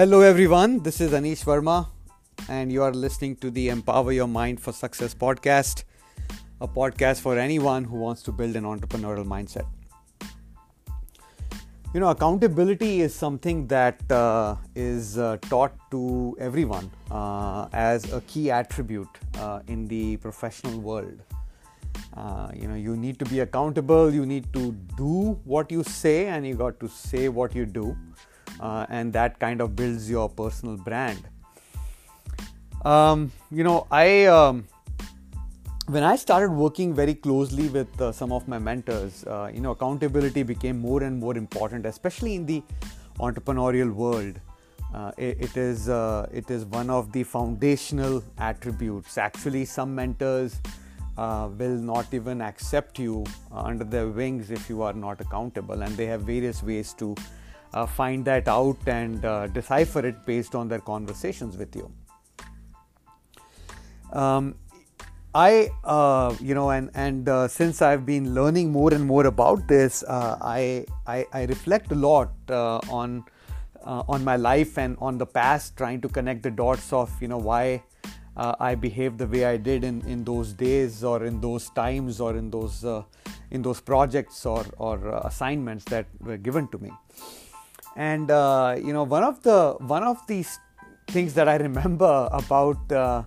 Hello, everyone. This is Anish Verma, and you are listening to the Empower Your Mind for Success podcast, a podcast for anyone who wants to build an entrepreneurial mindset. You know, accountability is something that uh, is uh, taught to everyone uh, as a key attribute uh, in the professional world. Uh, you know, you need to be accountable, you need to do what you say, and you got to say what you do uh, and that kind of builds your personal brand. Um, you know, I um, when I started working very closely with uh, some of my mentors, uh, you know, accountability became more and more important, especially in the entrepreneurial world. Uh, it, it is uh, it is one of the foundational attributes. Actually, some mentors uh, will not even accept you uh, under their wings if you are not accountable, and they have various ways to uh, find that out and uh, decipher it based on their conversations with you. Um, I, uh, you know, and and uh, since I've been learning more and more about this, uh, I, I, I reflect a lot uh, on on my life and on the past, trying to connect the dots of you know why I behaved the way I did in, in those days or in those times or in those in those projects or or assignments that were given to me and uh, you know one of the one of these things that i remember about uh,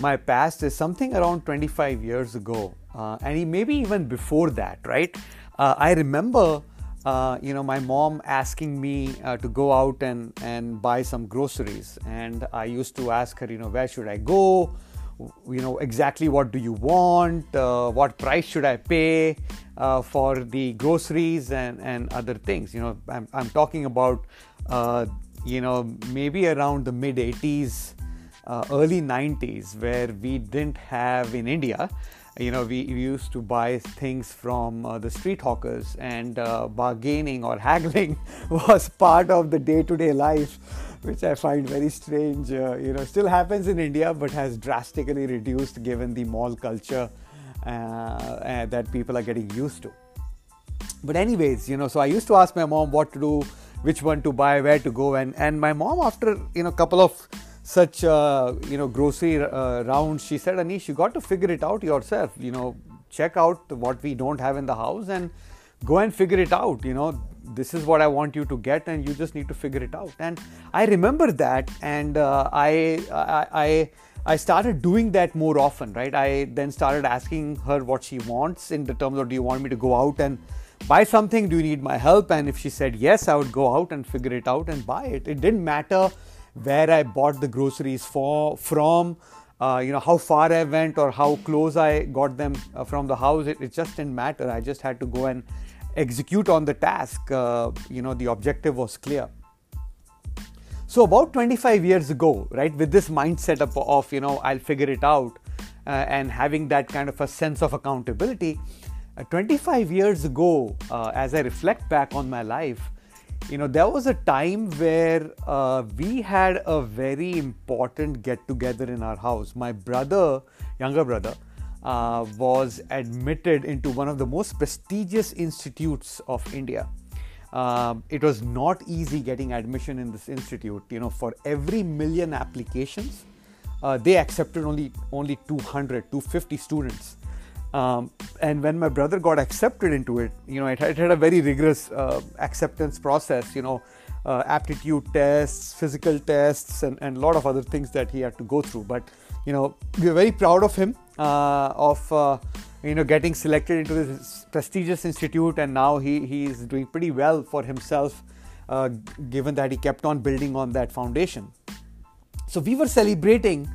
my past is something around 25 years ago uh, and maybe even before that right? Uh, i remember uh, you know my mom asking me uh, to go out and and buy some groceries. And i used to ask her you know where should i go you know exactly what do you want what price should i pay uh, for the groceries and, and other things. You know, I'm, I'm talking about, uh, you know, maybe around the mid 80s, uh, early 90s, where we didn't have in India. You know, we, we used to buy things from uh, the street hawkers, and uh, bargaining or haggling was part of the day to day life which I find very strange. Uh, you know, still happens in India, but has drastically reduced given the mall culture uh, uh, that people are getting used to. But anyways, you know, so I used to ask my mom what to do, which one to buy, where to go, and and my mom after you know a couple of such uh, you know grocery uh, rounds, she said, Anish, you got to figure it out yourself. You know, check out what we don't have in the house and go and figure it out. You know, this is what I want you to get, and you just need to figure it out. And I remember that, and uh, I, I, I I started doing that more often, right? I then started asking her what she wants in the terms of do you want me to go out and buy something? Do you need my help? And if she said yes, I would go out and figure it out and buy it. It didn't matter where I bought the groceries for from, uh, you know, how far I went or how close I got them uh, from the house. It, it, just didn't matter. I just had to go and execute on the task. Uh, you know, the objective was clear. So about 25 years ago, right, with this mindset of, of you know, I'll figure it out, uh, and having that kind of a sense of accountability, uh, 25 years ago, uh, as I reflect back on my life, you know, there was a time where uh, we had a very important get together in our house. My brother, younger brother, uh, was admitted into one of the most prestigious institutes of India um, it was not easy getting admission in this institute. You know, for every million applications, uh, they accepted only only 200, 250 students. Um, and when my brother got accepted into it, you know, it had, it had a very rigorous uh, acceptance process. You know, uh, aptitude tests, physical tests, and, a lot of other things that he had to go through. But you know, we are very proud of him of uh, you know getting selected into this prestigious institute and now he he is doing pretty well for himself uh, given that he kept on building on that foundation. So we were celebrating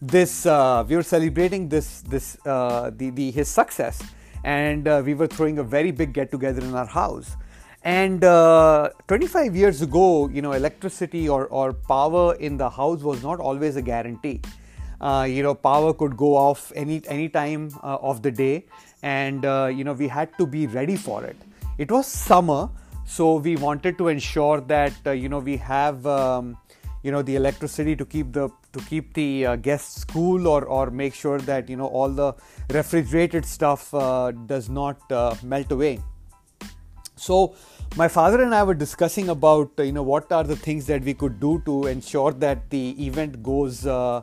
this uh, we were celebrating this this uh, the, the his success and uh, we were throwing a very big get together in our house. And uh, 25 years ago you know electricity or, or power in the house was not always a guarantee uh, you know power could go off any any time uh, of the day. And uh, you know we had to be ready for it. It was summer so we wanted to ensure that uh, you know we have um, you know the electricity to keep the to keep the uh, guests cool or or make sure that you know all the refrigerated stuff uh, does not melt away. So my father and I were discussing about you know what are the things that we could do to ensure that the event goes uh,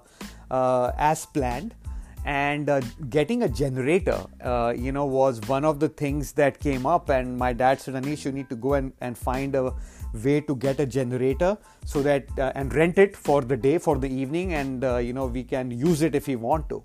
as planned. And uh, getting a generator uh, you know was one of the things that came up. And my dad said anish you need to go and, and find a way to get a generator so that uh, and rent it for the day for the evening. And uh, you know we can use it if we want to.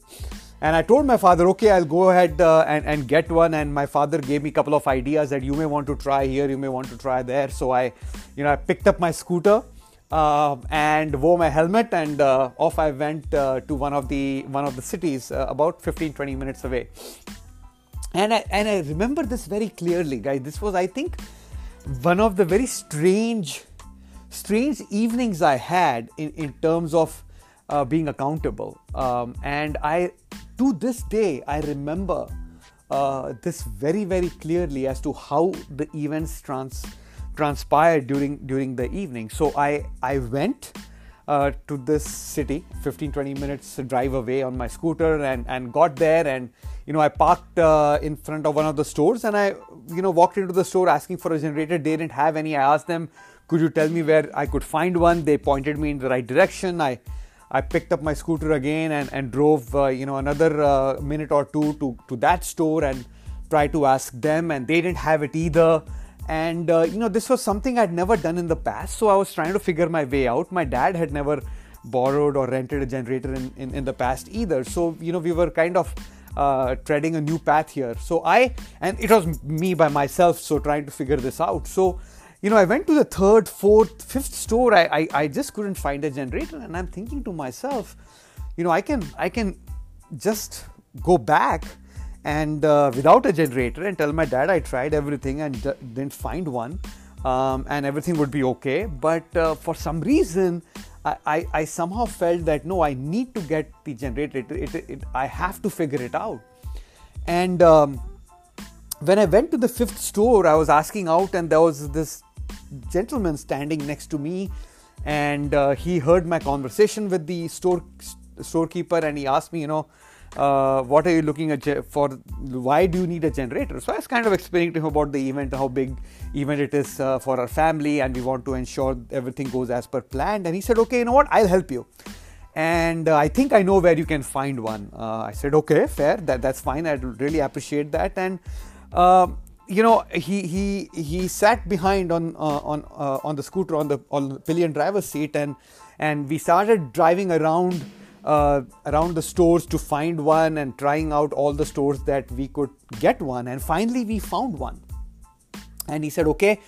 And i told my father okay i'll go ahead uh, and, and get one. And my father gave me a couple of ideas that you may want to try here you may want to try there. So i you know i picked up my scooter uh, and wore my helmet and uh, off I went uh, to one of the one of the cities uh, about 15 20 minutes away. And I, and I remember this very clearly guys. This was I think one of the very strange strange evenings I had in, in terms of uh, being accountable. Um, and I to this day I remember uh, this very very clearly as to how the events trans transpired during during the evening. So I I went uh, to this city, 15 20 minutes drive away on my scooter, and and got there, and you know I parked uh, in front of one of the stores, and I you know walked into the store asking for a generator. They didn't have any. I asked them, could you tell me where I could find one? They pointed me in the right direction. I I picked up my scooter again and, and drove, uh, you know, another uh, minute or two to, to that store and tried to ask them, and they didn't have it either and uh, you know this was something i'd never done in the past so i was trying to figure my way out. My dad had never borrowed or rented a generator in, in, in the past either. So you know we were kind of uh, treading a new path here. So i and it was me by myself so trying to figure this out. So you know i went to the third fourth fifth store. I, I i just couldn't find a generator and i'm thinking to myself you know i can i can just go back and uh, without a generator and tell my dad I tried everything and didn't find one um, and everything would be okay. But uh, for some reason, I, I, I, somehow felt that no, I need to get the generator. It, it, it, I have to figure it out. And um, when I went to the fifth store, I was asking out, and there was this gentleman standing next to me, and uh, he heard my conversation with the store storekeeper, and he asked me, you know, uh, what are you looking at for? Why do you need a generator? So i was kind of explaining to him about the event how big event it is uh, for our family and we want to ensure everything goes as per planned. And he said okay you know what? I'll help you. And uh, i think i know where you can find one. Uh, i said okay fair. That, that's fine. I'd really appreciate that. And um, you know he he he sat behind on uh, on uh, on the scooter on the on the pillion driver's seat and and we started driving around uh, around the stores to find one and trying out all the stores that we could get one. And finally, we found one. And he said, okay,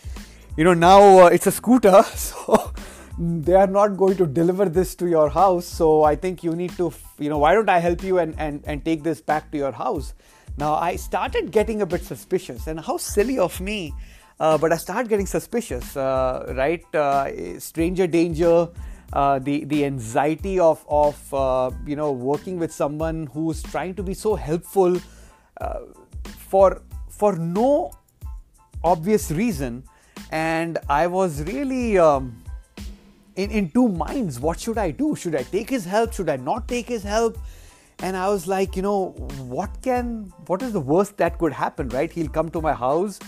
you know, now uh, it's a scooter, so they are not going to deliver this to your house. So I think you need to, you know, why don't I help you and, and, and take this back to your house? Now, I started getting a bit suspicious, and how silly of me. Uh, but I started getting suspicious, uh, right? Uh, stranger danger, uh, the the anxiety of of uh, you know working with someone who's trying to be so helpful uh, for for no obvious reason, and I was really um, in in two minds. What should I do? Should I take his help? Should I not take his help? And I was like, you know, what can what is the worst that could happen? Right? He'll come to my house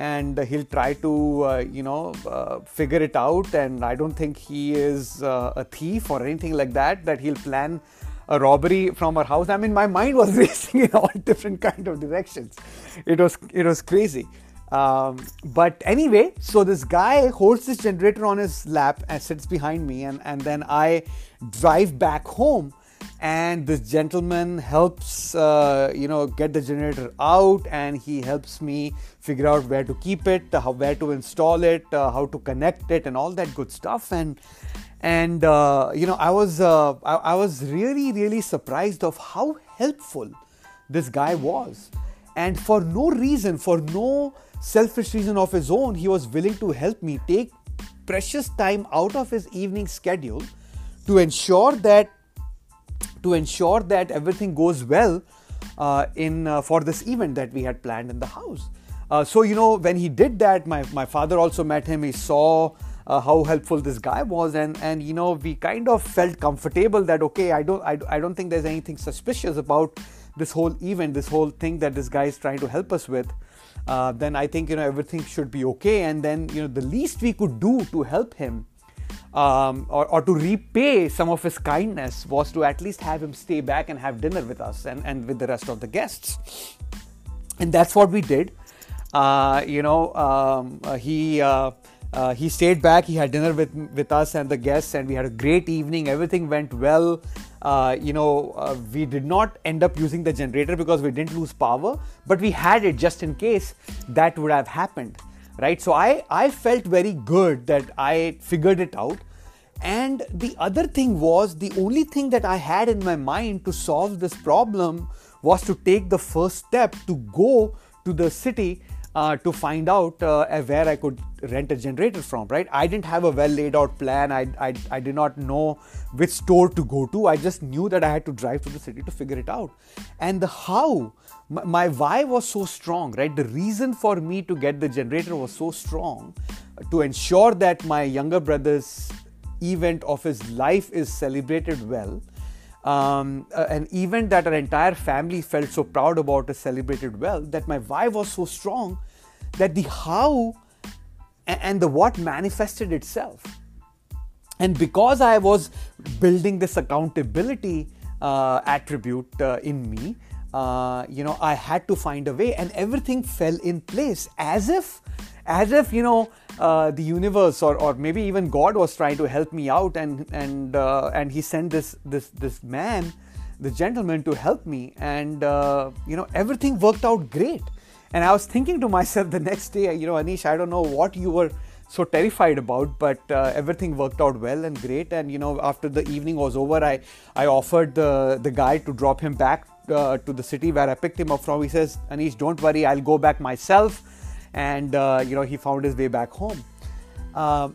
and he'll try to uh, you know uh, figure it out. And i don't think he is uh, a thief or anything like that that he'll plan a robbery from our house. I mean my mind was racing in all different kind of directions. It was it was crazy. Um, but anyway so this guy holds this generator on his lap and sits behind me. And, and then i drive back home and this gentleman helps uh, you know get the generator out and he helps me figure out where to keep it how where to install it uh, how to connect it and all that good stuff. And and uh, you know i was uh, I, I was really really surprised of how helpful this guy was. And for no reason for no selfish reason of his own he was willing to help me take precious time out of his evening schedule to ensure that to ensure that everything goes well uh, in uh, for this event that we had planned in the house. Uh, so you know when he did that, my my father also met him. He saw uh, how helpful this guy was, and and you know we kind of felt comfortable that okay, I don't I, I don't think there's anything suspicious about this whole event, this whole thing that this guy is trying to help us with, uh, then I think you know everything should be okay. And then you know the least we could do to help him um, or, or to repay some of his kindness was to at least have him stay back and have dinner with us and, and with the rest of the guests. And that's what we did. Uh, you know, um, uh, he. Uh, uh, he stayed back. He had dinner with with us and the guests, and we had a great evening. Everything went well. Uh, you know, uh, we did not end up using the generator because we didn't lose power, but we had it just in case that would have happened, right? So I I felt very good that I figured it out. And the other thing was the only thing that I had in my mind to solve this problem was to take the first step to go to the city uh, to find out uh, where I could rent a generator from, right? I didn't have a well laid out plan. I, I, I did not know which store to go to. I just knew that I had to drive to the city to figure it out. And the how, my, my why was so strong, right? The reason for me to get the generator was so strong to ensure that my younger brother's event of his life is celebrated well um, uh, an event that our entire family felt so proud about is celebrated well that my why was so strong that the how and the what manifested itself. And because i was building this accountability uh, attribute uh, in me uh, you know i had to find a way and everything fell in place as if as if you know uh, the universe or, or maybe even God was trying to help me out and and uh, and he sent this this this man the gentleman to help me. And uh, you know everything worked out great. And I was thinking to myself the next day you know Anish I don't know what you were so terrified about but uh, everything worked out well and great. And you know after the evening was over I I offered the the guy to drop him back uh, to the city where I picked him up from. He says Anish don't worry I'll go back myself and uh, you know he found his way back home. Uh,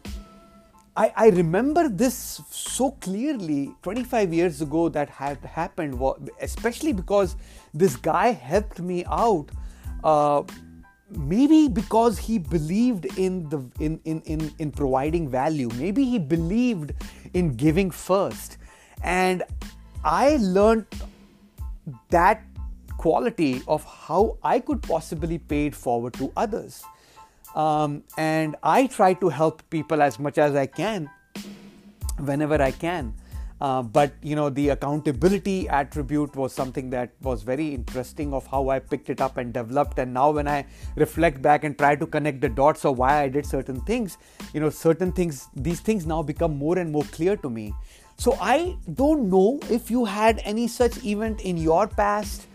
I, I, remember this so clearly 25 years ago that had happened, especially because this guy helped me out. Uh, maybe because he believed in the in, in, in, in providing value. Maybe he believed in giving first. And I learned that quality of how I could possibly pay it forward to others. Um, and I try to help people as much as I can whenever I can. Uh, but you know the accountability attribute was something that was very interesting of how I picked it up and developed. And now when I reflect back and try to connect the dots of why I did certain things, you know certain things, these things now become more and more clear to me. So I don't know if you had any such event in your past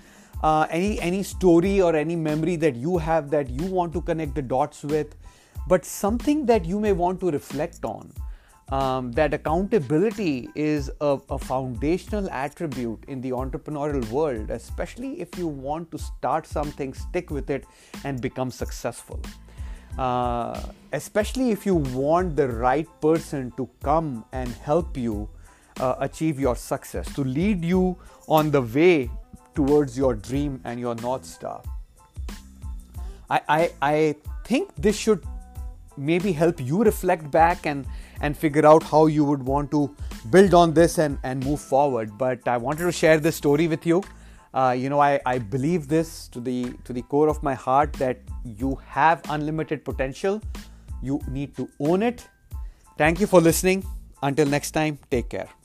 uh, any any story or any memory that you have that you want to connect the dots with but something that you may want to reflect on um, that accountability is a, a, foundational attribute in the entrepreneurial world, especially if you want to start something, stick with it, and become successful. Uh, especially if you want the right person to come and help you uh, achieve your success, to lead you on the way towards your dream and your North Star. I, I, I think this should maybe help you reflect back and, and figure out how you would want to build on this and, and move forward. But I wanted to share this story with you. Uh, you know, I, I believe this to the to the core of my heart that you have unlimited potential. You need to own it. Thank you for listening. Until next time, take care.